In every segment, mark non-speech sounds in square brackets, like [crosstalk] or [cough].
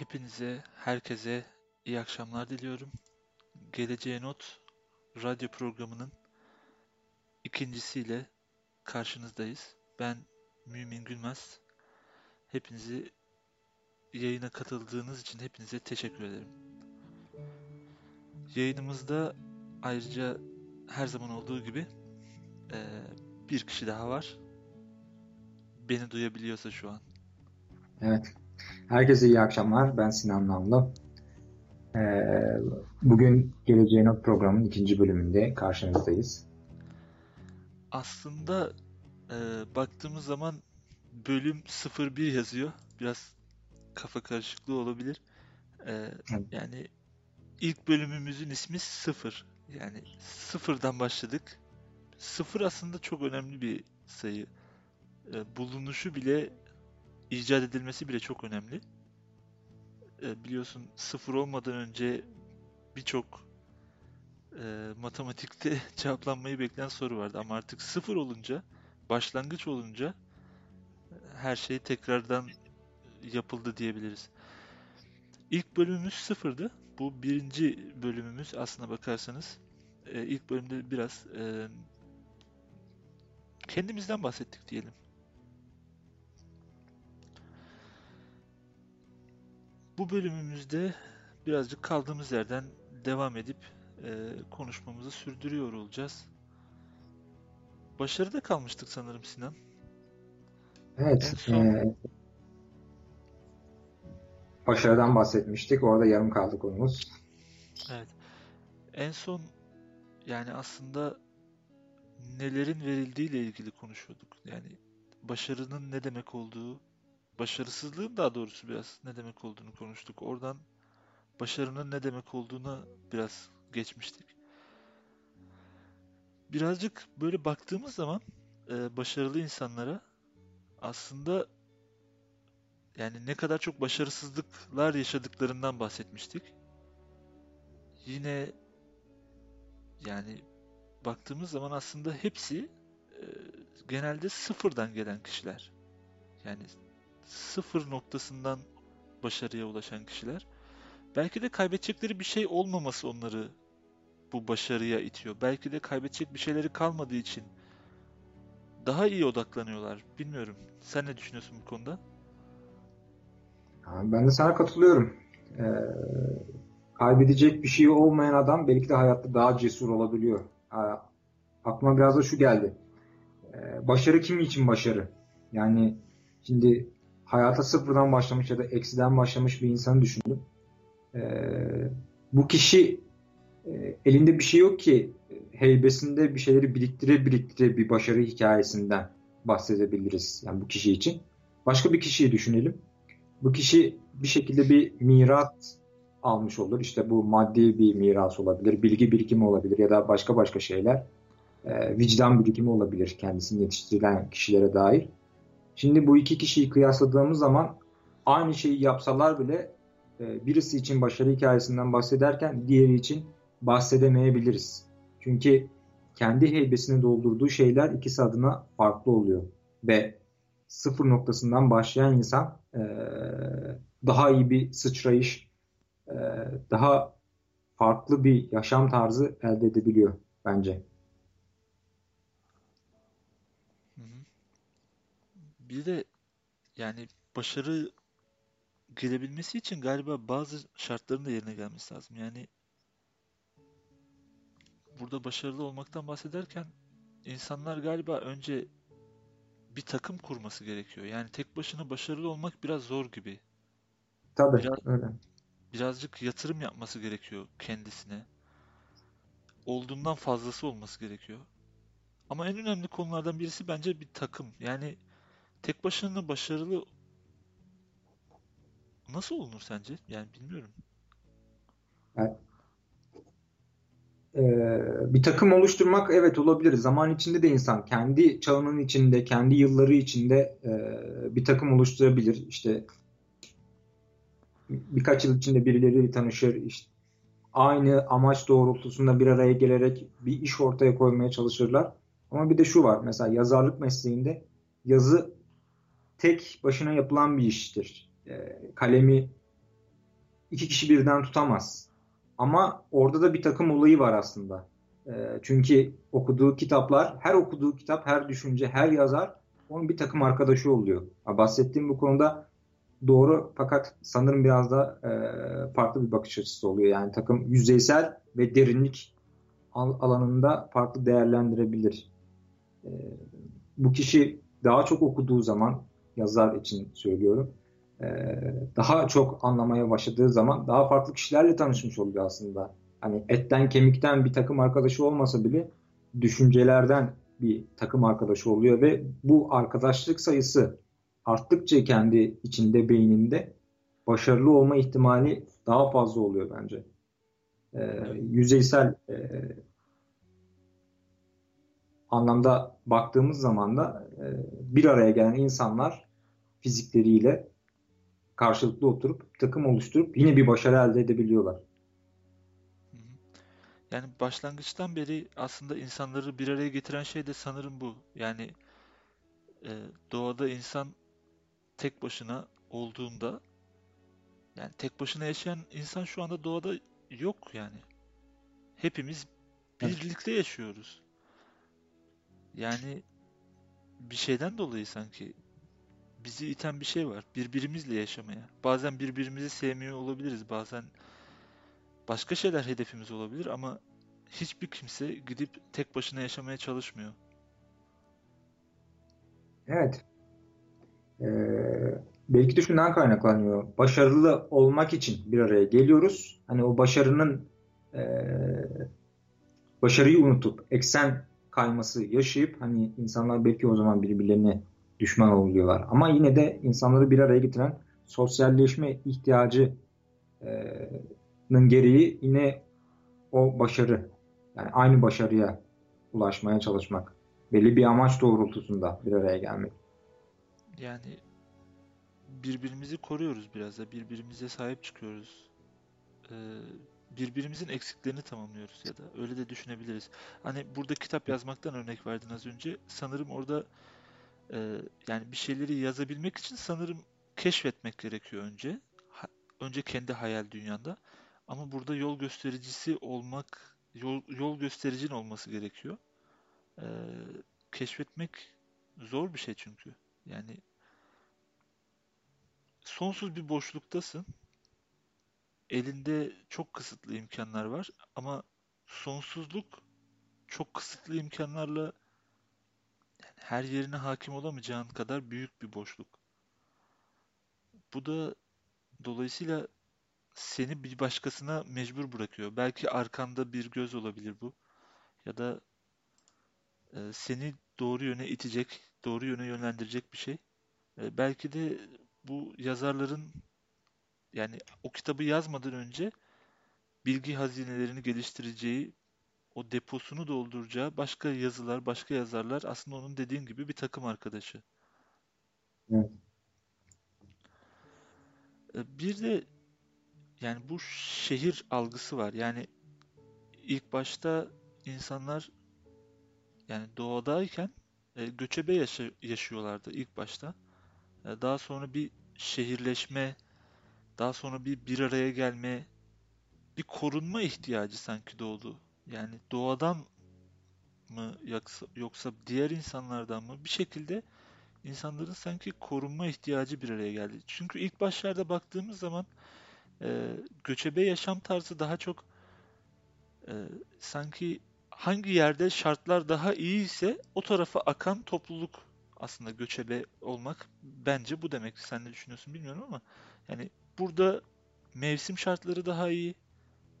Hepinize, herkese iyi akşamlar diliyorum. Geleceğe Not radyo programının ikincisiyle karşınızdayız. Ben Mümin Gülmez. Hepinizi yayına katıldığınız için hepinize teşekkür ederim. Yayınımızda ayrıca her zaman olduğu gibi bir kişi daha var. Beni duyabiliyorsa şu an. Evet. Herkese iyi akşamlar. Ben Sinan Namlı. Ee, bugün Geleceğin Not programının ikinci bölümünde karşınızdayız. Aslında e, baktığımız zaman bölüm 01 yazıyor. Biraz kafa karışıklığı olabilir. E, Yani ilk bölümümüzün ismi 0. Yani sıfırdan başladık. Sıfır aslında çok önemli bir sayı. E, bulunuşu bile icat edilmesi bile çok önemli. E, biliyorsun sıfır olmadan önce birçok e, matematikte [laughs] cevaplanmayı bekleyen soru vardı. Ama artık sıfır olunca, başlangıç olunca e, her şey tekrardan yapıldı diyebiliriz. İlk bölümümüz sıfırdı. Bu birinci bölümümüz aslına bakarsanız. E, ilk bölümde biraz e, kendimizden bahsettik diyelim. Bu bölümümüzde birazcık kaldığımız yerden devam edip e, konuşmamızı sürdürüyor olacağız. Başarıda kalmıştık sanırım Sinan. Evet. En son... e, başarıdan bahsetmiştik. Orada yarım kaldı konumuz. Evet. En son yani aslında nelerin verildiği ile ilgili konuşuyorduk. Yani başarının ne demek olduğu, başarısızlığın daha doğrusu biraz ne demek olduğunu konuştuk. Oradan başarının ne demek olduğuna biraz geçmiştik. Birazcık böyle baktığımız zaman e, başarılı insanlara aslında yani ne kadar çok başarısızlıklar yaşadıklarından bahsetmiştik. Yine yani baktığımız zaman aslında hepsi e, genelde sıfırdan gelen kişiler. Yani sıfır noktasından başarıya ulaşan kişiler. Belki de kaybedecekleri bir şey olmaması onları bu başarıya itiyor. Belki de kaybedecek bir şeyleri kalmadığı için daha iyi odaklanıyorlar. Bilmiyorum. Sen ne düşünüyorsun bu konuda? Ben de sana katılıyorum. Ee, kaybedecek bir şey olmayan adam belki de hayatta daha cesur olabiliyor. Ee, aklıma biraz da şu geldi. Ee, başarı kim için başarı? Yani şimdi hayata sıfırdan başlamış ya da eksiden başlamış bir insanı düşündüm. Ee, bu kişi e, elinde bir şey yok ki heybesinde bir şeyleri biriktire biriktire bir başarı hikayesinden bahsedebiliriz. Yani bu kişi için. Başka bir kişiyi düşünelim. Bu kişi bir şekilde bir miras almış olur. İşte bu maddi bir miras olabilir, bilgi birikimi olabilir ya da başka başka şeyler. E, vicdan birikimi olabilir kendisini yetiştirilen kişilere dair. Şimdi bu iki kişiyi kıyasladığımız zaman aynı şeyi yapsalar bile e, birisi için başarı hikayesinden bahsederken diğeri için bahsedemeyebiliriz. Çünkü kendi heybesini doldurduğu şeyler ikisi adına farklı oluyor. Ve sıfır noktasından başlayan insan e, daha iyi bir sıçrayış, e, daha farklı bir yaşam tarzı elde edebiliyor bence. Bir de yani başarı gelebilmesi için galiba bazı şartların da yerine gelmesi lazım. Yani burada başarılı olmaktan bahsederken insanlar galiba önce bir takım kurması gerekiyor. Yani tek başına başarılı olmak biraz zor gibi. Tabii biraz, öyle. Birazcık yatırım yapması gerekiyor kendisine. Olduğundan fazlası olması gerekiyor. Ama en önemli konulardan birisi bence bir takım. Yani tek başına başarılı nasıl olunur sence? Yani bilmiyorum. Yani, e, bir takım oluşturmak evet olabilir. Zaman içinde de insan kendi çağının içinde, kendi yılları içinde e, bir takım oluşturabilir. İşte birkaç yıl içinde birileri tanışır. İşte aynı amaç doğrultusunda bir araya gelerek bir iş ortaya koymaya çalışırlar. Ama bir de şu var. Mesela yazarlık mesleğinde yazı tek başına yapılan bir iştir. E, kalemi iki kişi birden tutamaz. Ama orada da bir takım olayı var aslında. E, çünkü okuduğu kitaplar, her okuduğu kitap, her düşünce, her yazar onun bir takım arkadaşı oluyor. Bahsettiğim bu konuda doğru fakat sanırım biraz da e, farklı bir bakış açısı oluyor. Yani takım yüzeysel ve derinlik alanında farklı değerlendirebilir. E, bu kişi daha çok okuduğu zaman yazar için söylüyorum. E, daha çok anlamaya başladığı zaman daha farklı kişilerle tanışmış oluyor aslında. Hani etten kemikten bir takım arkadaşı olmasa bile düşüncelerden bir takım arkadaşı oluyor ve bu arkadaşlık sayısı arttıkça kendi içinde beyninde başarılı olma ihtimali daha fazla oluyor bence. Ee, yüzeysel e, anlamda baktığımız zaman da e, bir araya gelen insanlar fizikleriyle karşılıklı oturup takım oluşturup yine bir başarı elde edebiliyorlar. Yani başlangıçtan beri aslında insanları bir araya getiren şey de sanırım bu. Yani e, doğada insan tek başına olduğunda yani tek başına yaşayan insan şu anda doğada yok yani. Hepimiz birlikte yaşıyoruz. Yani bir şeyden dolayı sanki bizi iten bir şey var. Birbirimizle yaşamaya. Bazen birbirimizi sevmiyor olabiliriz. Bazen başka şeyler hedefimiz olabilir ama hiçbir kimse gidip tek başına yaşamaya çalışmıyor. Evet. Ee, belki de şundan kaynaklanıyor. Başarılı olmak için bir araya geliyoruz. Hani o başarının e, başarıyı unutup eksen kayması yaşayıp hani insanlar belki o zaman birbirlerine düşman oluyorlar. Ama yine de insanları bir araya getiren sosyalleşme ihtiyacının e, gereği yine o başarı yani aynı başarıya ulaşmaya çalışmak. Belli bir amaç doğrultusunda bir araya gelmek. Yani birbirimizi koruyoruz biraz da. Birbirimize sahip çıkıyoruz. Ee, birbirimizin eksiklerini tamamlıyoruz ya da öyle de düşünebiliriz. Hani burada kitap yazmaktan örnek verdin az önce. Sanırım orada e, yani bir şeyleri yazabilmek için sanırım keşfetmek gerekiyor önce. Ha, önce kendi hayal dünyanda. Ama burada yol göstericisi olmak, yol, yol göstericin olması gerekiyor. Ee, keşfetmek zor bir şey çünkü. Yani sonsuz bir boşluktasın. Elinde çok kısıtlı imkanlar var ama sonsuzluk çok kısıtlı imkanlarla yani her yerine hakim olamayacağın kadar büyük bir boşluk. Bu da dolayısıyla seni bir başkasına mecbur bırakıyor. Belki arkanda bir göz olabilir bu. Ya da e, seni doğru yöne itecek, doğru yöne yönlendirecek bir şey. E, belki de bu yazarların yani o kitabı yazmadan önce bilgi hazinelerini geliştireceği, o deposunu dolduracağı başka yazılar, başka yazarlar aslında onun dediğin gibi bir takım arkadaşı. Evet. E, bir de yani bu şehir algısı var. Yani ilk başta insanlar yani doğadayken e, göçebe yaşa- yaşıyorlardı ilk başta. E, daha sonra bir şehirleşme, daha sonra bir bir araya gelme, bir korunma ihtiyacı sanki doğdu. Yani doğadan mı yoksa, diğer insanlardan mı bir şekilde insanların sanki korunma ihtiyacı bir araya geldi. Çünkü ilk başlarda baktığımız zaman e, göçebe yaşam tarzı daha çok e, sanki hangi yerde şartlar daha iyi ise o tarafa akan topluluk aslında göçebe olmak bence bu demek. Sen ne düşünüyorsun bilmiyorum ama yani burada mevsim şartları daha iyi,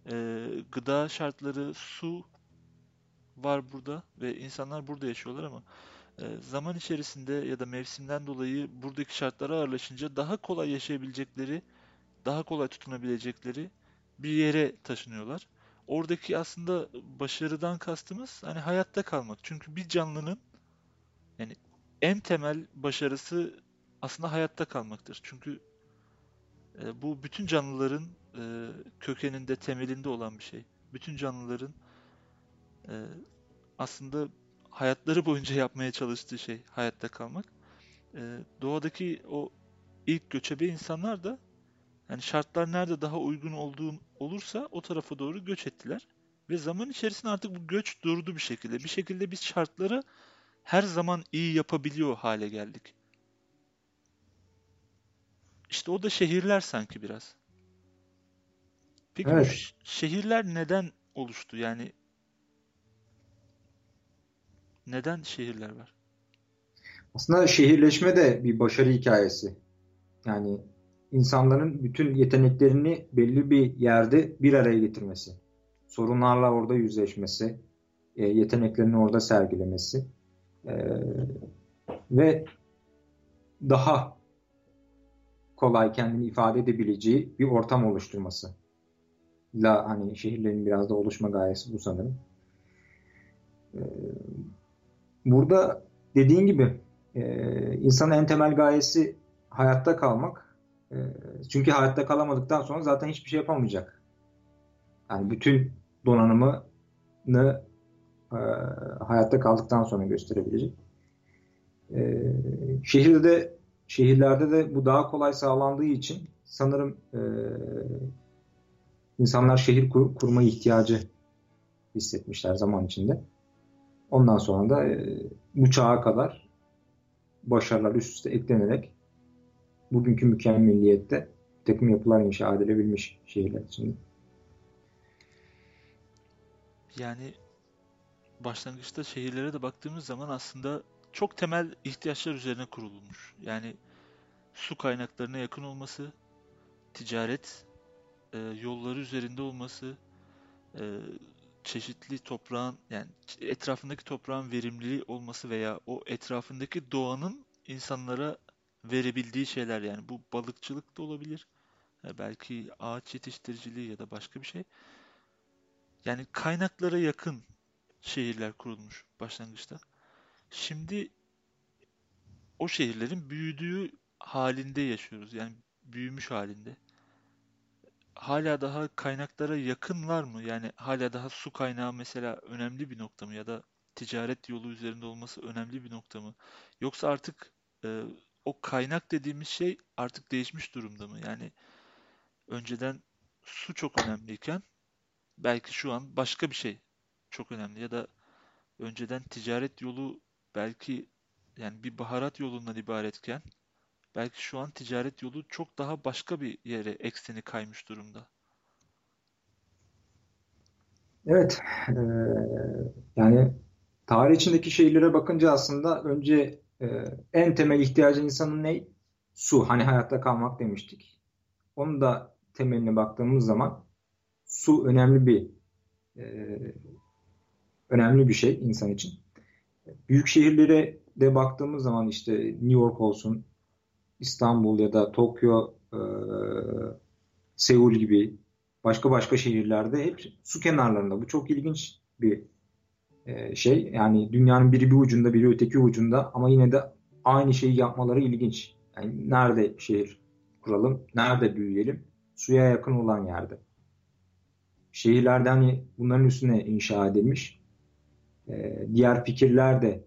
e, gıda şartları, su var burada ve insanlar burada yaşıyorlar ama e, zaman içerisinde ya da mevsimden dolayı buradaki şartlara ağırlaşınca daha kolay yaşayabilecekleri daha kolay tutunabilecekleri bir yere taşınıyorlar. Oradaki aslında başarıdan kastımız hani hayatta kalmak. Çünkü bir canlının yani en temel başarısı aslında hayatta kalmaktır. Çünkü e, bu bütün canlıların e, kökeninde, temelinde olan bir şey. Bütün canlıların e, aslında hayatları boyunca yapmaya çalıştığı şey hayatta kalmak. E, doğadaki o ilk göçebe insanlar da Yani şartlar nerede daha uygun olduğu olursa o tarafa doğru göç ettiler. Ve zaman içerisinde artık bu göç durdu bir şekilde. Bir şekilde biz şartları her zaman iyi yapabiliyor hale geldik. İşte o da şehirler sanki biraz. Peki evet. bu şehirler neden oluştu? Yani neden şehirler var? Aslında şehirleşme de bir başarı hikayesi. Yani insanların bütün yeteneklerini belli bir yerde bir araya getirmesi. Sorunlarla orada yüzleşmesi, e, yeteneklerini orada sergilemesi e, ve daha kolay kendini ifade edebileceği bir ortam oluşturması. La hani şehirlerin biraz da oluşma gayesi bu sanırım. E, burada dediğin gibi insanın en temel gayesi hayatta kalmak ee, çünkü hayatta kalamadıktan sonra zaten hiçbir şey yapamayacak. Yani bütün donanımını e, hayatta kaldıktan sonra gösterebilecek. E, şehirde şehirlerde de bu daha kolay sağlandığı için sanırım e, insanlar şehir kur, kurma ihtiyacı hissetmişler zaman içinde. Ondan sonra da e, bu çağa kadar başarılar üst üste eklenerek bugünkü mükemmelliyette takım yapılar inşa edilebilmiş şehirler için. Yani başlangıçta şehirlere de baktığımız zaman aslında çok temel ihtiyaçlar üzerine kurulmuş. Yani su kaynaklarına yakın olması, ticaret e, yolları üzerinde olması, e, çeşitli toprağın yani etrafındaki toprağın verimli olması veya o etrafındaki doğanın insanlara verebildiği şeyler yani bu balıkçılık da olabilir. Belki ağaç yetiştiriciliği ya da başka bir şey. Yani kaynaklara yakın şehirler kurulmuş başlangıçta. Şimdi o şehirlerin büyüdüğü halinde yaşıyoruz. Yani büyümüş halinde. Hala daha kaynaklara yakınlar mı? Yani hala daha su kaynağı mesela önemli bir nokta mı? Ya da ticaret yolu üzerinde olması önemli bir nokta mı? Yoksa artık e, o kaynak dediğimiz şey artık değişmiş durumda mı? Yani önceden su çok önemliyken belki şu an başka bir şey çok önemli ya da önceden ticaret yolu belki yani bir baharat yolundan ibaretken belki şu an ticaret yolu çok daha başka bir yere ekseni kaymış durumda. Evet. Ee, yani tarih içindeki şeylere bakınca aslında önce ee, en temel ihtiyacı insanın ne? Su. Hani hayatta kalmak demiştik. Onun da temeline baktığımız zaman su önemli bir e, önemli bir şey insan için. Büyük şehirlere de baktığımız zaman işte New York olsun, İstanbul ya da Tokyo, e, Seul gibi başka başka şehirlerde hep su kenarlarında. Bu çok ilginç bir e, şey. Yani dünyanın biri bir ucunda biri öteki ucunda ama yine de aynı şeyi yapmaları ilginç. Yani nerede şehir kuralım, nerede büyüyelim? Suya yakın olan yerde. Şehirlerde hani bunların üstüne inşa edilmiş. Ee, diğer fikirler de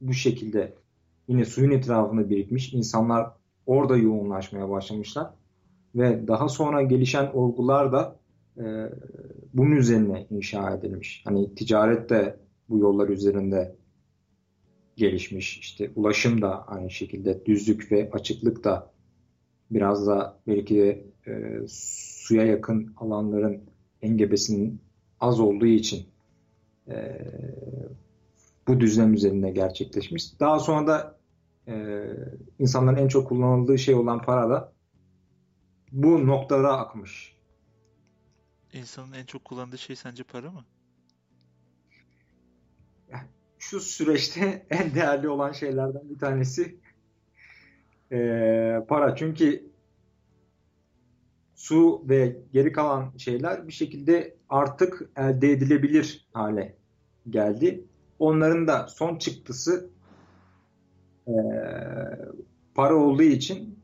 bu şekilde yine suyun etrafında birikmiş. İnsanlar orada yoğunlaşmaya başlamışlar. Ve daha sonra gelişen olgular da e, bunun üzerine inşa edilmiş. Hani ticaret de bu yollar üzerinde gelişmiş. İşte ulaşım da aynı şekilde düzlük ve açıklık da biraz da belki de e, suya yakın alanların engebesinin az olduğu için e, bu düzlem üzerinde gerçekleşmiş. Daha sonra da e, insanların en çok kullanıldığı şey olan para da bu noktalara akmış. İnsanın en çok kullandığı şey sence para mı? Şu süreçte [laughs] en değerli olan şeylerden bir tanesi e, para. Çünkü su ve geri kalan şeyler bir şekilde artık elde edilebilir hale geldi. Onların da son çıktısı e, para olduğu için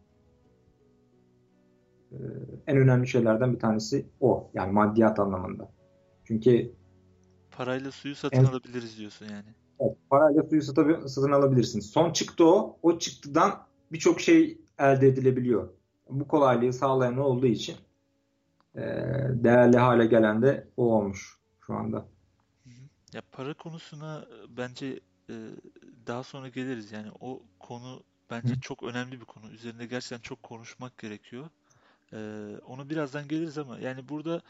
e, en önemli şeylerden bir tanesi o. Yani maddiyat anlamında. Çünkü parayla suyu satın en, alabiliriz diyorsun yani. Evet, parayla suyu satın, satın alabilirsin. Son çıktı o. O çıktıdan birçok şey elde edilebiliyor. Bu kolaylığı sağlayan olduğu için e, değerli hale gelen de o olmuş şu anda. Ya para konusuna bence e, daha sonra geliriz. Yani o konu bence Hı. çok önemli bir konu. Üzerinde gerçekten çok konuşmak gerekiyor. E, onu birazdan geliriz ama yani burada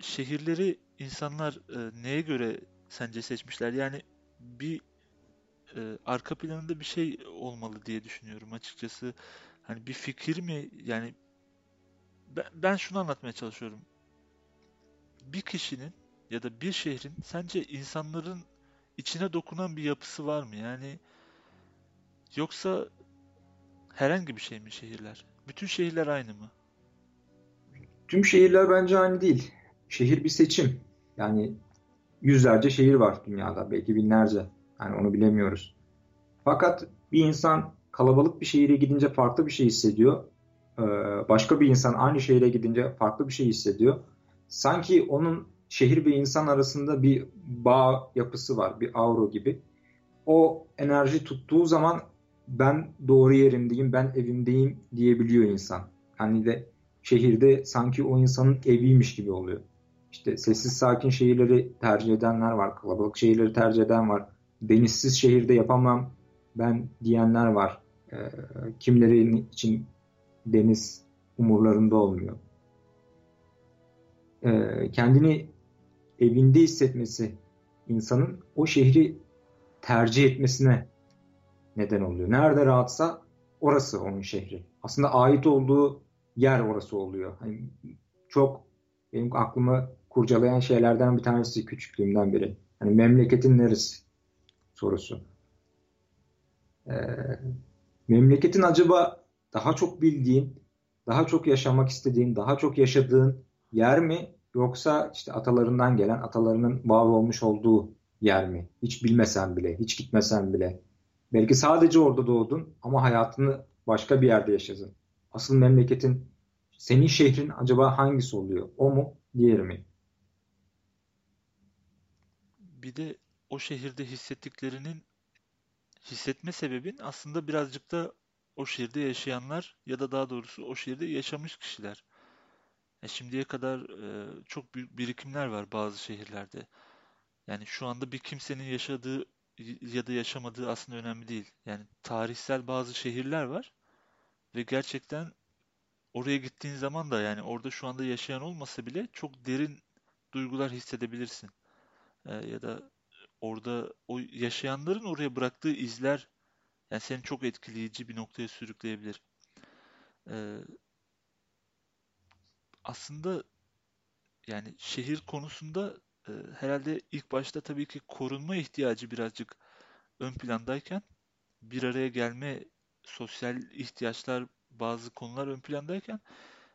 şehirleri insanlar e, neye göre sence seçmişler? Yani bir e, arka planında bir şey olmalı diye düşünüyorum açıkçası. Hani bir fikir mi? Yani ben, ben şunu anlatmaya çalışıyorum. Bir kişinin ya da bir şehrin sence insanların içine dokunan bir yapısı var mı? Yani yoksa herhangi bir şey mi şehirler? Bütün şehirler aynı mı? Tüm şehirler bence aynı değil. Şehir bir seçim. Yani yüzlerce şehir var dünyada. Belki binlerce. Yani onu bilemiyoruz. Fakat bir insan kalabalık bir şehire gidince farklı bir şey hissediyor. Ee, başka bir insan aynı şehire gidince farklı bir şey hissediyor. Sanki onun şehir ve insan arasında bir bağ yapısı var, bir avro gibi. O enerji tuttuğu zaman ben doğru yerimdeyim, ben evimdeyim diyebiliyor insan. Yani de şehirde sanki o insanın eviymiş gibi oluyor. İşte sessiz sakin şehirleri tercih edenler var, kalabalık şehirleri tercih eden var. Denizsiz şehirde yapamam ben diyenler var. E, kimleri için deniz umurlarında olmuyor. E, kendini evinde hissetmesi insanın o şehri tercih etmesine neden oluyor. Nerede rahatsa orası onun şehri. Aslında ait olduğu yer orası oluyor. Hani çok benim aklımı kurcalayan şeylerden bir tanesi küçüklüğümden beri. Hani memleketin neresi sorusu. Ee, memleketin acaba daha çok bildiğin, daha çok yaşamak istediğin, daha çok yaşadığın yer mi Yoksa işte atalarından gelen, atalarının var olmuş olduğu yer mi? Hiç bilmesen bile, hiç gitmesen bile. Belki sadece orada doğdun ama hayatını başka bir yerde yaşadın. Asıl memleketin, senin şehrin acaba hangisi oluyor? O mu, diğeri mi? Bir de o şehirde hissettiklerinin hissetme sebebin aslında birazcık da o şehirde yaşayanlar ya da daha doğrusu o şehirde yaşamış kişiler. E şimdiye kadar e, çok büyük birikimler var bazı şehirlerde. Yani şu anda bir kimsenin yaşadığı ya da yaşamadığı aslında önemli değil. Yani tarihsel bazı şehirler var ve gerçekten oraya gittiğin zaman da yani orada şu anda yaşayan olmasa bile çok derin duygular hissedebilirsin. E, ya da orada o yaşayanların oraya bıraktığı izler yani seni çok etkileyici bir noktaya sürükleyebilir. E, aslında yani şehir konusunda e, herhalde ilk başta tabii ki korunma ihtiyacı birazcık ön plandayken bir araya gelme, sosyal ihtiyaçlar, bazı konular ön plandayken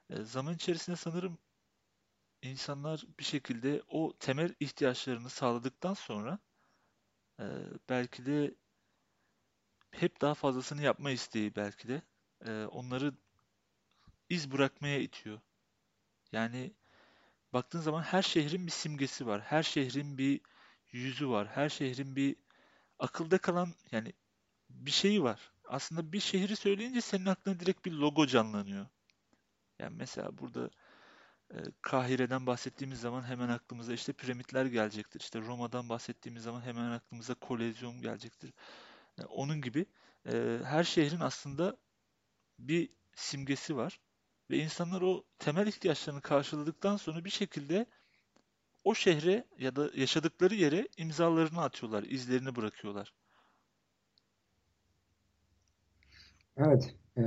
e, zaman içerisinde sanırım insanlar bir şekilde o temel ihtiyaçlarını sağladıktan sonra e, belki de hep daha fazlasını yapma isteği belki de e, onları iz bırakmaya itiyor. Yani baktığın zaman her şehrin bir simgesi var. Her şehrin bir yüzü var. Her şehrin bir akılda kalan yani bir şeyi var. Aslında bir şehri söyleyince senin aklına direkt bir logo canlanıyor. Yani mesela burada e, Kahire'den bahsettiğimiz zaman hemen aklımıza işte piramitler gelecektir. İşte Roma'dan bahsettiğimiz zaman hemen aklımıza Kolezyum gelecektir. Yani onun gibi e, her şehrin aslında bir simgesi var. Ve insanlar o temel ihtiyaçlarını karşıladıktan sonra bir şekilde o şehre ya da yaşadıkları yere imzalarını atıyorlar, izlerini bırakıyorlar. Evet. E,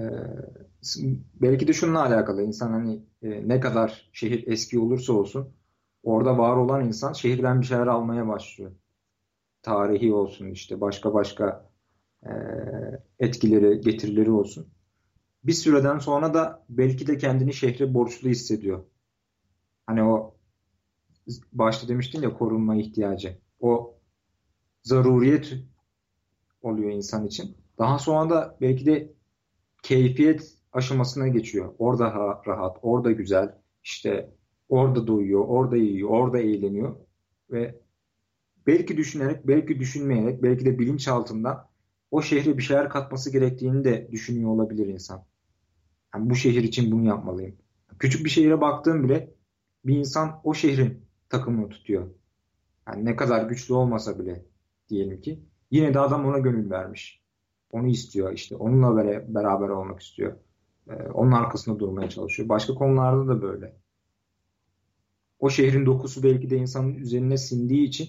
belki de şununla alakalı. İnsan hani e, ne kadar şehir eski olursa olsun orada var olan insan şehirden bir şeyler almaya başlıyor. Tarihi olsun işte başka başka e, etkileri, getirileri olsun bir süreden sonra da belki de kendini şehre borçlu hissediyor. Hani o başta demiştin ya korunma ihtiyacı. O zaruriyet oluyor insan için. Daha sonra da belki de keyfiyet aşamasına geçiyor. Orada rahat, orada güzel, işte orada doyuyor, orada yiyor, orada eğleniyor ve belki düşünerek, belki düşünmeyerek, belki de bilinçaltında o şehre bir şeyler katması gerektiğini de düşünüyor olabilir insan. Yani bu şehir için bunu yapmalıyım. Küçük bir şehire baktığım bile bir insan o şehrin takımını tutuyor. Yani ne kadar güçlü olmasa bile diyelim ki yine de adam ona gönül vermiş. Onu istiyor işte onunla beraber olmak istiyor. Ee, onun arkasında durmaya çalışıyor. Başka konularda da böyle. O şehrin dokusu belki de insanın üzerine sindiği için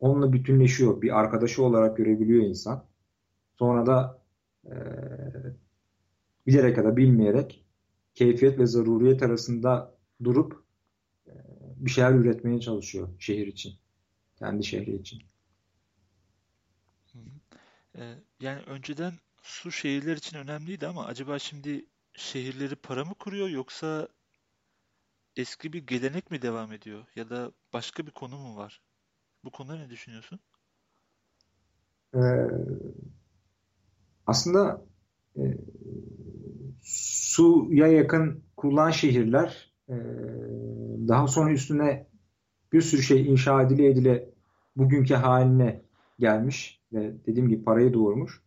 onunla bütünleşiyor. Bir arkadaşı olarak görebiliyor insan. Sonra da e, bilerek ya da bilmeyerek keyfiyet ve zaruriyet arasında durup e, bir şeyler üretmeye çalışıyor şehir için. Kendi şehri için. Ee, yani önceden su şehirler için önemliydi ama acaba şimdi şehirleri para mı kuruyor yoksa eski bir gelenek mi devam ediyor ya da başka bir konu mu var? Bu konuda ne düşünüyorsun? Ee, aslında e, suya yakın kurulan şehirler e, daha sonra üstüne bir sürü şey inşa edile edile bugünkü haline gelmiş ve dediğim gibi parayı doğurmuş.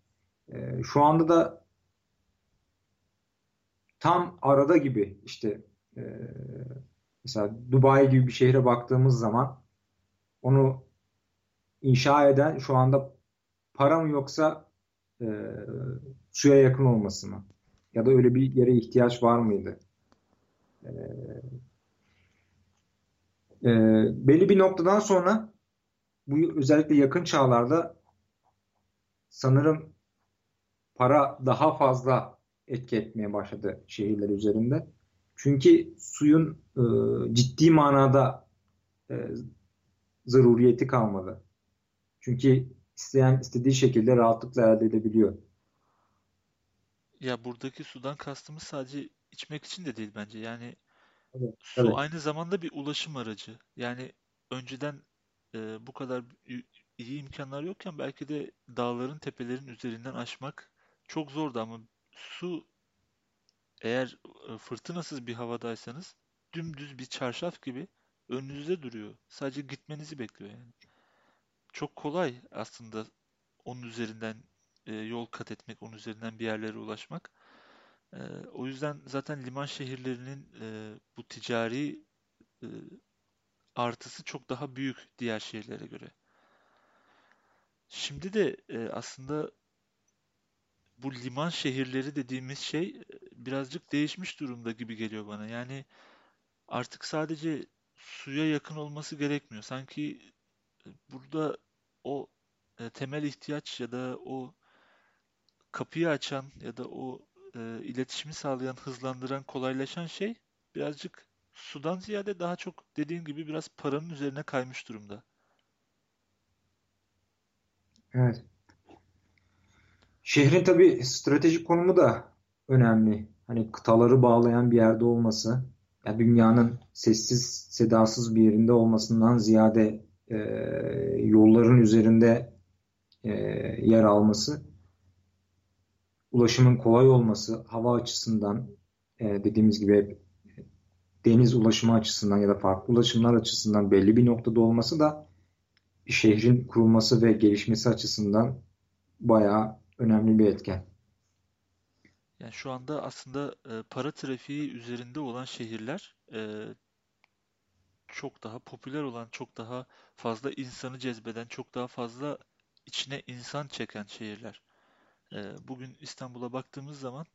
E, şu anda da tam arada gibi işte e, mesela Dubai gibi bir şehre baktığımız zaman onu inşa eden şu anda para mı yoksa e, suya yakın olması mı? Ya da öyle bir yere ihtiyaç var mıydı? E, e, belli bir noktadan sonra bu özellikle yakın çağlarda sanırım para daha fazla etki etmeye başladı şehirler üzerinde. Çünkü suyun e, ciddi manada e, zaruriyeti kalmadı. Çünkü isteyen istediği şekilde rahatlıkla elde edebiliyor. Ya buradaki sudan kastımız sadece içmek için de değil bence. Yani evet, su evet. aynı zamanda bir ulaşım aracı. Yani önceden e, bu kadar iyi imkanlar yokken belki de dağların, tepelerin üzerinden aşmak çok zordu ama su eğer e, fırtınasız bir havadaysanız dümdüz bir çarşaf gibi önünüzde duruyor. Sadece gitmenizi bekliyor yani. Çok kolay aslında onun üzerinden e, yol kat etmek, onun üzerinden bir yerlere ulaşmak. E, o yüzden zaten liman şehirlerinin e, bu ticari artısı çok daha büyük diğer şehirlere göre. Şimdi de aslında bu liman şehirleri dediğimiz şey birazcık değişmiş durumda gibi geliyor bana. Yani artık sadece suya yakın olması gerekmiyor. Sanki burada o temel ihtiyaç ya da o kapıyı açan ya da o e, iletişimi sağlayan, hızlandıran, kolaylaşan şey birazcık sudan ziyade daha çok dediğin gibi biraz paranın üzerine kaymış durumda. Evet. Şehrin tabii stratejik konumu da önemli. Hani kıtaları bağlayan bir yerde olması, yani dünyanın sessiz, sedasız bir yerinde olmasından ziyade e, yolların üzerinde e, yer alması, ulaşımın kolay olması, hava açısından e, dediğimiz gibi deniz ulaşımı açısından ya da farklı ulaşımlar açısından belli bir noktada olması da şehrin kurulması ve gelişmesi açısından bayağı önemli bir etken. Yani şu anda aslında e, para trafiği üzerinde olan şehirler e, çok daha popüler olan, çok daha fazla insanı cezbeden, çok daha fazla içine insan çeken şehirler. E, bugün İstanbul'a baktığımız zaman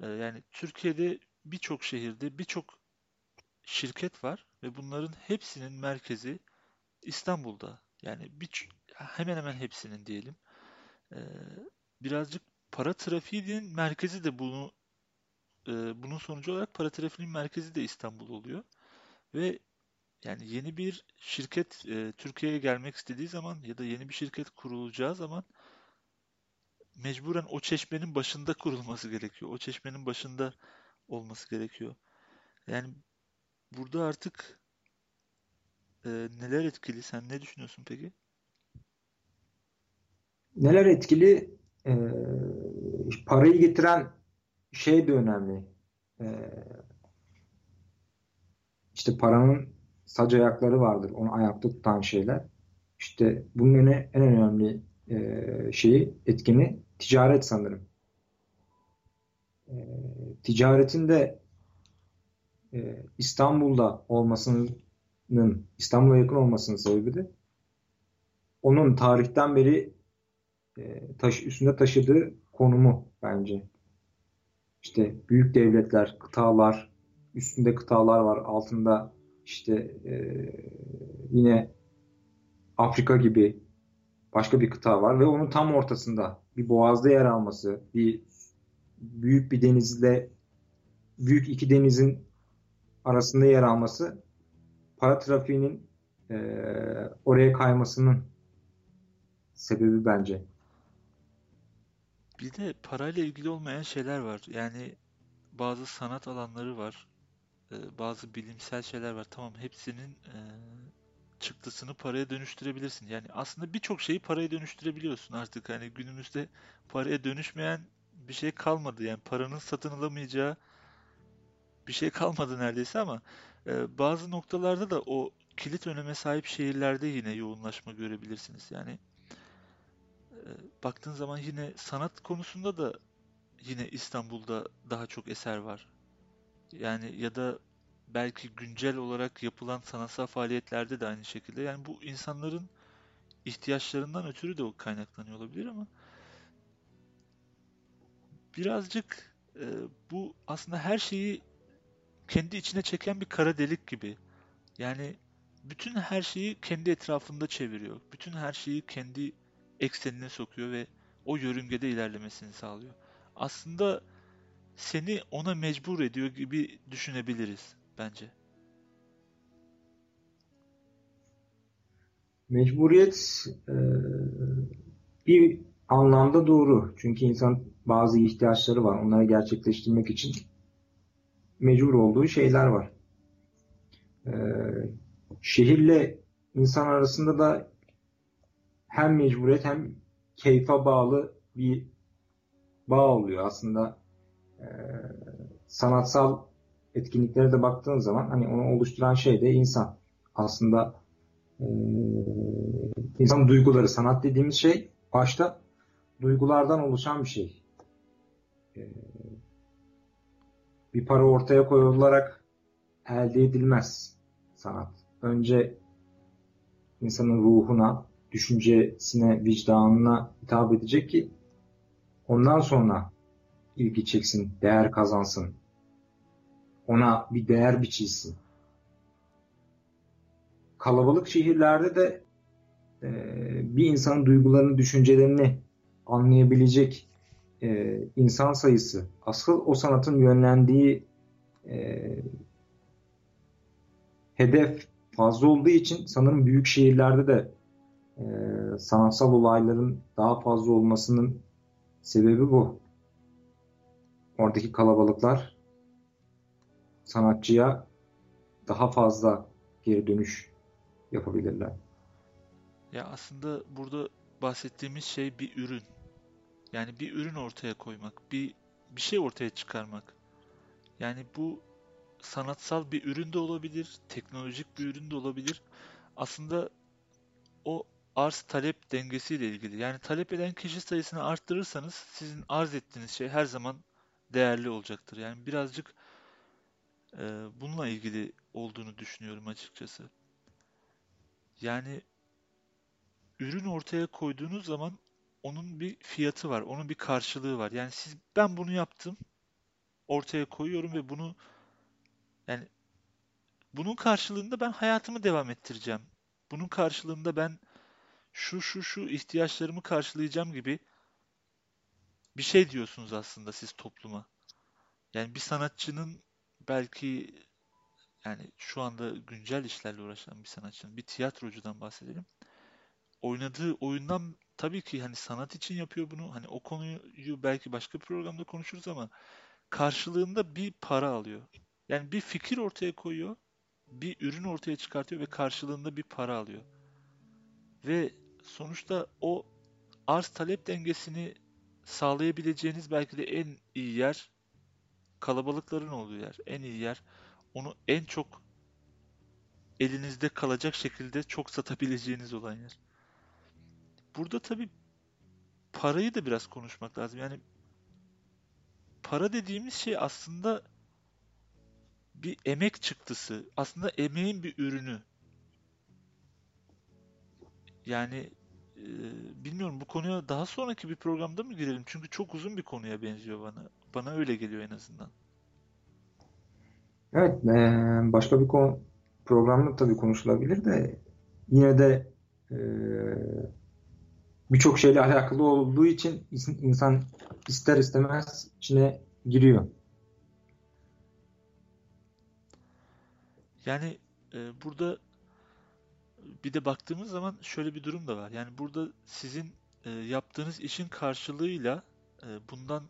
e, yani Türkiye'de birçok şehirde birçok şirket var ve bunların hepsinin merkezi İstanbul'da. Yani bir, hemen hemen hepsinin diyelim. E, birazcık para trafiğinin merkezi de bunu e, bunun sonucu olarak para trafiğinin merkezi de İstanbul oluyor. Ve yani yeni bir şirket e, Türkiye'ye gelmek istediği zaman ya da yeni bir şirket kurulacağı zaman mecburen o çeşmenin başında kurulması gerekiyor. O çeşmenin başında olması gerekiyor. Yani burada artık e, neler etkili? Sen ne düşünüyorsun peki? Neler etkili? e, parayı getiren şey de önemli. E, işte paranın sac ayakları vardır. Onu ayakta tutan şeyler. İşte bunun en, en önemli e, şeyi, etkini ticaret sanırım. e, ticaretin de e, İstanbul'da olmasının İstanbul'a yakın olmasının sebebi de onun tarihten beri e, taş, üstünde taşıdığı konumu bence. İşte büyük devletler, kıtalar, üstünde kıtalar var, altında işte e, yine Afrika gibi başka bir kıta var ve onun tam ortasında bir boğazda yer alması, bir büyük bir denizle büyük iki denizin arasında yer alması para trafiğinin e, oraya kaymasının sebebi bence. Bir de parayla ilgili olmayan şeyler var. Yani bazı sanat alanları var. E, bazı bilimsel şeyler var. Tamam hepsinin e, çıktısını paraya dönüştürebilirsin. Yani aslında birçok şeyi paraya dönüştürebiliyorsun artık. Hani günümüzde paraya dönüşmeyen bir şey kalmadı. Yani paranın satın alamayacağı bir şey kalmadı neredeyse ama e, bazı noktalarda da o kilit öneme sahip şehirlerde yine yoğunlaşma görebilirsiniz. Yani e, baktığın zaman yine sanat konusunda da yine İstanbul'da daha çok eser var. Yani ya da belki güncel olarak yapılan sanatsal faaliyetlerde de aynı şekilde. Yani bu insanların ihtiyaçlarından ötürü de o kaynaklanıyor olabilir ama birazcık e, bu aslında her şeyi kendi içine çeken bir kara delik gibi. Yani bütün her şeyi kendi etrafında çeviriyor. Bütün her şeyi kendi eksenine sokuyor ve o yörüngede ilerlemesini sağlıyor. Aslında seni ona mecbur ediyor gibi düşünebiliriz bence. Mecburiyet e, bir anlamda doğru. Çünkü insan bazı ihtiyaçları var. Onları gerçekleştirmek için mecbur olduğu şeyler var. E, şehirle insan arasında da hem mecburiyet hem keyfe bağlı bir bağ oluyor. Aslında e, sanatsal etkinliklere de baktığın zaman hani onu oluşturan şey de insan. Aslında e, insan duyguları, sanat dediğimiz şey başta duygulardan oluşan bir şey. E, bir para ortaya koyularak elde edilmez sanat. Önce insanın ruhuna, düşüncesine, vicdanına hitap edecek ki ondan sonra ilgi çeksin, değer kazansın. Ona bir değer biçilsin. Kalabalık şehirlerde de e, bir insanın duygularını, düşüncelerini anlayabilecek e, insan sayısı, asıl o sanatın yönlendiği e, hedef fazla olduğu için sanırım büyük şehirlerde de e, sanatsal olayların daha fazla olmasının sebebi bu. Oradaki kalabalıklar sanatçıya daha fazla geri dönüş yapabilirler. Ya aslında burada bahsettiğimiz şey bir ürün. Yani bir ürün ortaya koymak, bir bir şey ortaya çıkarmak. Yani bu sanatsal bir ürün de olabilir, teknolojik bir ürün de olabilir. Aslında o arz talep dengesiyle ilgili. Yani talep eden kişi sayısını arttırırsanız sizin arz ettiğiniz şey her zaman değerli olacaktır. Yani birazcık bununla ilgili olduğunu düşünüyorum açıkçası. Yani ürün ortaya koyduğunuz zaman onun bir fiyatı var, onun bir karşılığı var. Yani siz ben bunu yaptım, ortaya koyuyorum ve bunu yani bunun karşılığında ben hayatımı devam ettireceğim. Bunun karşılığında ben şu şu şu ihtiyaçlarımı karşılayacağım gibi bir şey diyorsunuz aslında siz topluma. Yani bir sanatçının belki yani şu anda güncel işlerle uğraşan bir sanatçının, bir tiyatrocudan bahsedelim. Oynadığı oyundan tabii ki hani sanat için yapıyor bunu. Hani o konuyu belki başka programda konuşuruz ama karşılığında bir para alıyor. Yani bir fikir ortaya koyuyor, bir ürün ortaya çıkartıyor ve karşılığında bir para alıyor. Ve sonuçta o arz talep dengesini sağlayabileceğiniz belki de en iyi yer kalabalıkların olduğu yer. En iyi yer onu en çok elinizde kalacak şekilde çok satabileceğiniz olan yer. Burada tabii parayı da biraz konuşmak lazım. Yani para dediğimiz şey aslında bir emek çıktısı. Aslında emeğin bir ürünü. Yani e, bilmiyorum bu konuya daha sonraki bir programda mı girelim? Çünkü çok uzun bir konuya benziyor bana. Bana öyle geliyor en azından. Evet, e, başka bir konu programda tabii konuşulabilir de yine de e, birçok şeyle alakalı olduğu için insan ister istemez içine giriyor. Yani e, burada bir de baktığımız zaman şöyle bir durum da var. Yani burada sizin yaptığınız işin karşılığıyla bundan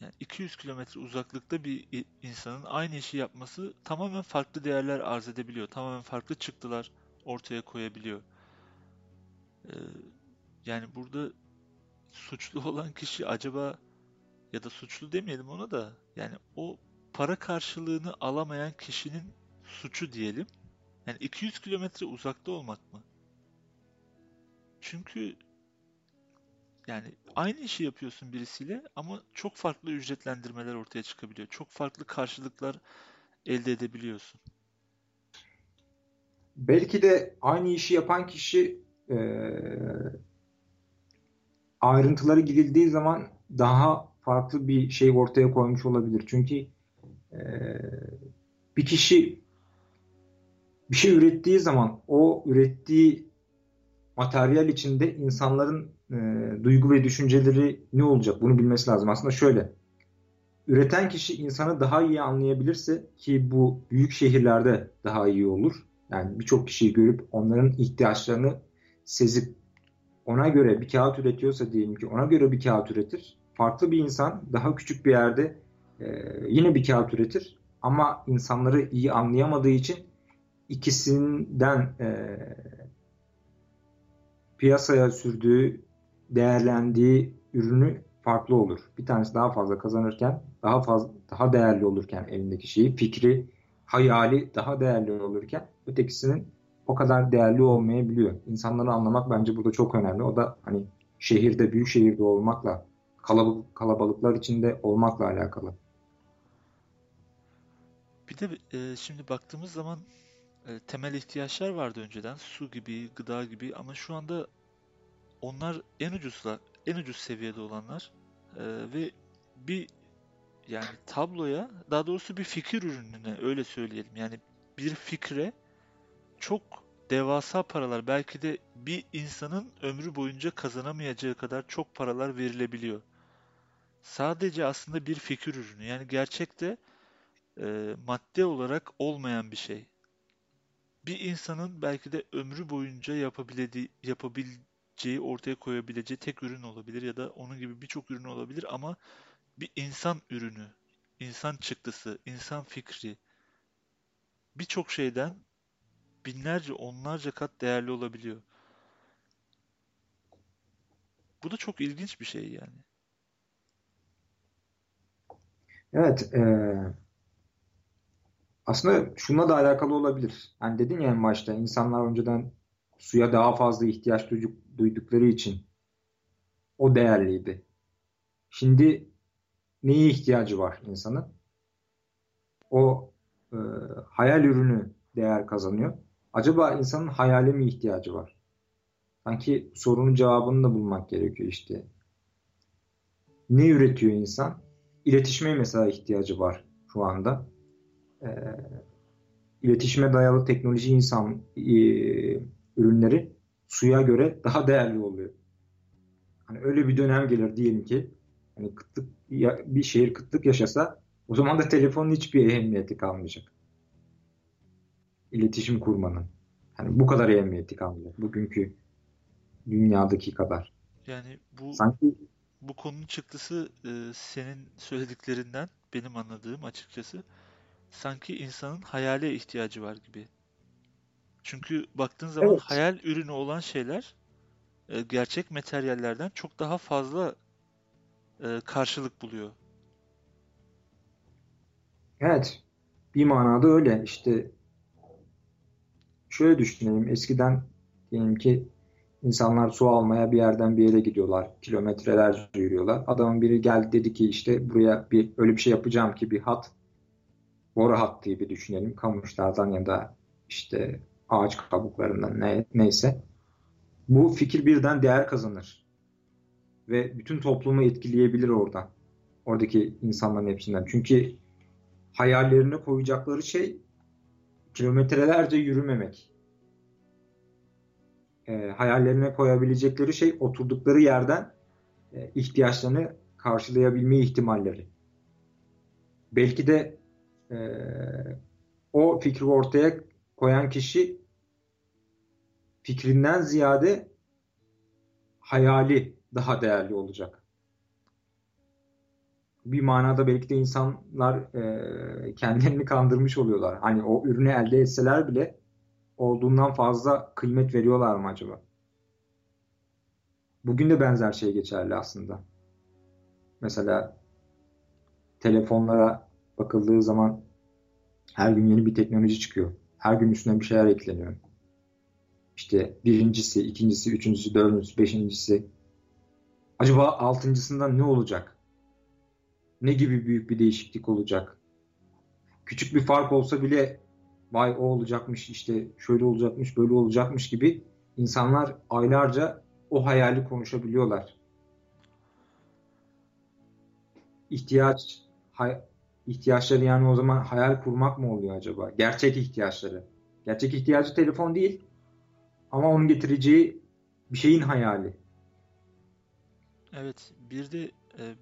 yani 200 kilometre uzaklıkta bir insanın aynı işi yapması tamamen farklı değerler arz edebiliyor. Tamamen farklı çıktılar ortaya koyabiliyor. Ee, yani burada suçlu [laughs] olan kişi acaba ya da suçlu demeyelim ona da yani o para karşılığını alamayan kişinin suçu diyelim. Yani 200 kilometre uzakta olmak mı? Çünkü yani aynı işi yapıyorsun birisiyle ama çok farklı ücretlendirmeler ortaya çıkabiliyor. Çok farklı karşılıklar elde edebiliyorsun. Belki de aynı işi yapan kişi e, ayrıntıları gidildiği zaman daha farklı bir şey ortaya koymuş olabilir. Çünkü e, bir kişi bir şey ürettiği zaman o ürettiği materyal içinde insanların e, duygu ve düşünceleri ne olacak bunu bilmesi lazım. Aslında şöyle üreten kişi insanı daha iyi anlayabilirse ki bu büyük şehirlerde daha iyi olur. Yani birçok kişiyi görüp onların ihtiyaçlarını sezip ona göre bir kağıt üretiyorsa diyelim ki ona göre bir kağıt üretir. Farklı bir insan daha küçük bir yerde e, yine bir kağıt üretir ama insanları iyi anlayamadığı için ikisinden e, piyasaya sürdüğü, değerlendiği ürünü farklı olur. Bir tanesi daha fazla kazanırken, daha fazla daha değerli olurken elindeki şeyi, fikri, hayali daha değerli olurken ötekisinin o kadar değerli olmayabiliyor. İnsanları anlamak bence burada çok önemli. O da hani şehirde, büyük şehirde olmakla, kalabalık, kalabalıklar içinde olmakla alakalı. Bir de e, şimdi baktığımız zaman e, temel ihtiyaçlar vardı önceden. Su gibi, gıda gibi ama şu anda onlar en ucuzla, en ucuz seviyede olanlar e, ve bir yani tabloya, daha doğrusu bir fikir ürününe öyle söyleyelim. Yani bir fikre çok devasa paralar, belki de bir insanın ömrü boyunca kazanamayacağı kadar çok paralar verilebiliyor. Sadece aslında bir fikir ürünü. Yani gerçekte e, madde olarak olmayan bir şey bir insanın belki de ömrü boyunca yapabileceği, yapabileceği, ortaya koyabileceği tek ürün olabilir ya da onun gibi birçok ürün olabilir ama bir insan ürünü, insan çıktısı, insan fikri birçok şeyden binlerce, onlarca kat değerli olabiliyor. Bu da çok ilginç bir şey yani. Evet, e, aslında şununla da alakalı olabilir. Hani dedin ya en başta insanlar önceden suya daha fazla ihtiyaç duydukları için o değerliydi. Şimdi neye ihtiyacı var insanın? O e, hayal ürünü değer kazanıyor. Acaba insanın hayale mi ihtiyacı var? Sanki sorunun cevabını da bulmak gerekiyor işte. Ne üretiyor insan? İletişime mesela ihtiyacı var şu anda e, iletişime dayalı teknoloji insan e, ürünleri suya göre daha değerli oluyor. Hani öyle bir dönem gelir diyelim ki hani kıtlık bir şehir kıtlık yaşasa o zaman da telefonun hiçbir ehemmiyeti kalmayacak. İletişim kurmanın. Hani bu kadar ehemmiyeti kalmayacak. Bugünkü dünyadaki kadar. Yani bu Sanki bu konunun çıktısı e, senin söylediklerinden benim anladığım açıkçası sanki insanın hayale ihtiyacı var gibi. Çünkü baktığın zaman evet. hayal ürünü olan şeyler e, gerçek materyallerden çok daha fazla e, karşılık buluyor. Evet. Bir manada öyle. İşte şöyle düşünelim. Eskiden diyelim ki İnsanlar su almaya bir yerden bir yere gidiyorlar. Kilometrelerce yürüyorlar. Adamın biri geldi dedi ki işte buraya bir öyle bir şey yapacağım ki bir hat boru hattı gibi düşünelim. Kamışlardan ya da işte ağaç kabuklarından ne, neyse. Bu fikir birden değer kazanır. Ve bütün toplumu etkileyebilir oradan. Oradaki insanların hepsinden. Çünkü hayallerine koyacakları şey kilometrelerce yürümemek. E, hayallerine koyabilecekleri şey oturdukları yerden e, ihtiyaçlarını karşılayabilme ihtimalleri. Belki de e, o fikri ortaya koyan kişi fikrinden ziyade hayali daha değerli olacak. Bir manada belki de insanlar e, kendilerini kandırmış oluyorlar. Hani o ürünü elde etseler bile olduğundan fazla kıymet veriyorlar mı acaba? Bugün de benzer şey geçerli aslında. Mesela telefonlara bakıldığı zaman her gün yeni bir teknoloji çıkıyor. Her gün üstüne bir şeyler ekleniyor. İşte birincisi, ikincisi, üçüncüsü, dördüncüsü, beşincisi. Acaba altıncısında ne olacak? Ne gibi büyük bir değişiklik olacak? Küçük bir fark olsa bile vay o olacakmış işte şöyle olacakmış böyle olacakmış gibi insanlar aylarca o hayali konuşabiliyorlar. İhtiyaç hay, ihtiyaçları yani o zaman hayal kurmak mı oluyor acaba? Gerçek ihtiyaçları. Gerçek ihtiyacı telefon değil ama onun getireceği bir şeyin hayali. Evet, bir de e,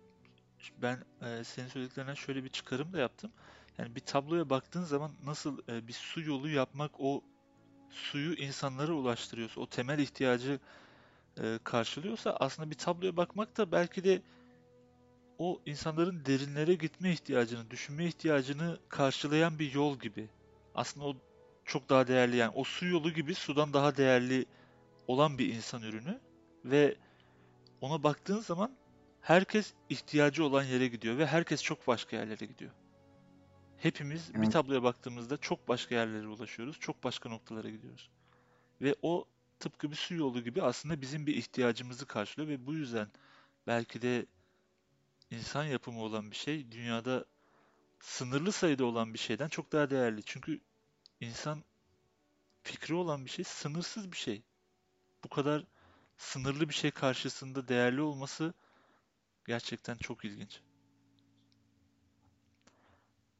ben e, senin söylediklerinden şöyle bir çıkarım da yaptım. Yani bir tabloya baktığın zaman nasıl e, bir su yolu yapmak o suyu insanlara ulaştırıyorsa, o temel ihtiyacı e, karşılıyorsa aslında bir tabloya bakmak da belki de o insanların derinlere gitme ihtiyacını, düşünme ihtiyacını karşılayan bir yol gibi. Aslında o çok daha değerli yani o su yolu gibi sudan daha değerli olan bir insan ürünü ve ona baktığın zaman herkes ihtiyacı olan yere gidiyor ve herkes çok başka yerlere gidiyor. Hepimiz evet. bir tabloya baktığımızda çok başka yerlere ulaşıyoruz, çok başka noktalara gidiyoruz. Ve o tıpkı bir su yolu gibi aslında bizim bir ihtiyacımızı karşılıyor ve bu yüzden belki de insan yapımı olan bir şey dünyada sınırlı sayıda olan bir şeyden çok daha değerli. Çünkü insan fikri olan bir şey sınırsız bir şey. Bu kadar sınırlı bir şey karşısında değerli olması gerçekten çok ilginç.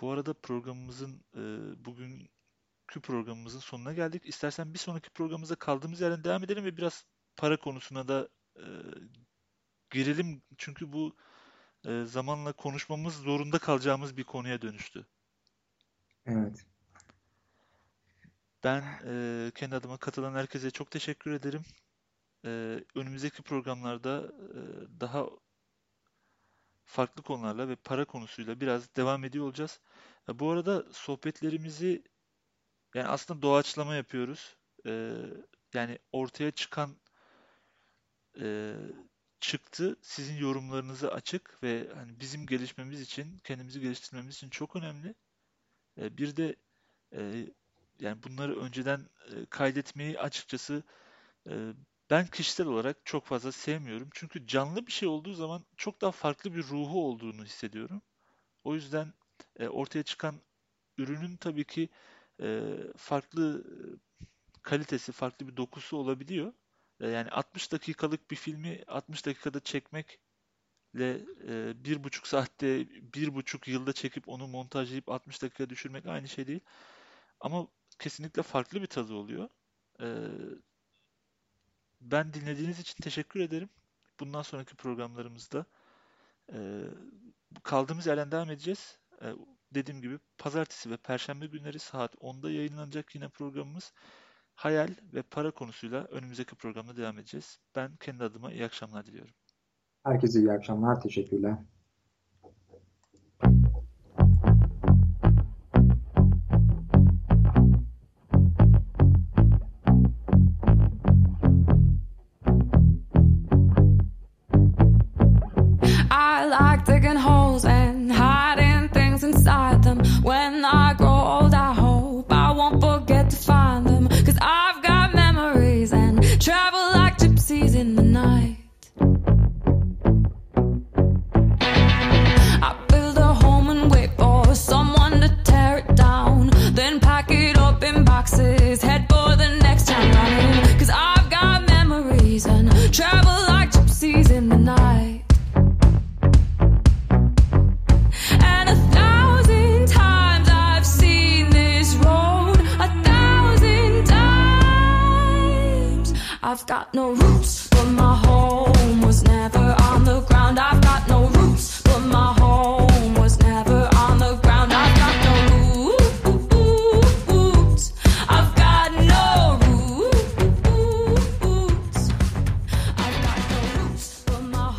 Bu arada programımızın e, bugünkü programımızın sonuna geldik. İstersen bir sonraki programımıza kaldığımız yerden devam edelim ve biraz para konusuna da e, girelim. Çünkü bu e, zamanla konuşmamız zorunda kalacağımız bir konuya dönüştü. Evet. Ben e, kendi adıma katılan herkese çok teşekkür ederim. E, önümüzdeki programlarda e, daha farklı konularla ve para konusuyla biraz devam ediyor olacağız. E, bu arada sohbetlerimizi yani aslında doğaçlama yapıyoruz. E, yani ortaya çıkan e, çıktı. Sizin yorumlarınızı açık ve hani bizim gelişmemiz için, kendimizi geliştirmemiz için çok önemli. E, bir de e, yani bunları önceden e, kaydetmeyi açıkçası e, ben kişisel olarak çok fazla sevmiyorum. Çünkü canlı bir şey olduğu zaman çok daha farklı bir ruhu olduğunu hissediyorum. O yüzden e, ortaya çıkan ürünün tabii ki e, farklı kalitesi, farklı bir dokusu olabiliyor. E, yani 60 dakikalık bir filmi 60 dakikada çekmekle e, bir buçuk saatte, bir buçuk yılda çekip onu montajlayıp 60 dakika düşürmek aynı şey değil. Ama kesinlikle farklı bir tadı oluyor. E, ben dinlediğiniz için teşekkür ederim. Bundan sonraki programlarımızda kaldığımız yerden devam edeceğiz. dediğim gibi pazartesi ve perşembe günleri saat 10'da yayınlanacak yine programımız hayal ve para konusuyla önümüzdeki programda devam edeceğiz. Ben kendi adıma iyi akşamlar diliyorum. Herkese iyi akşamlar. Teşekkürler.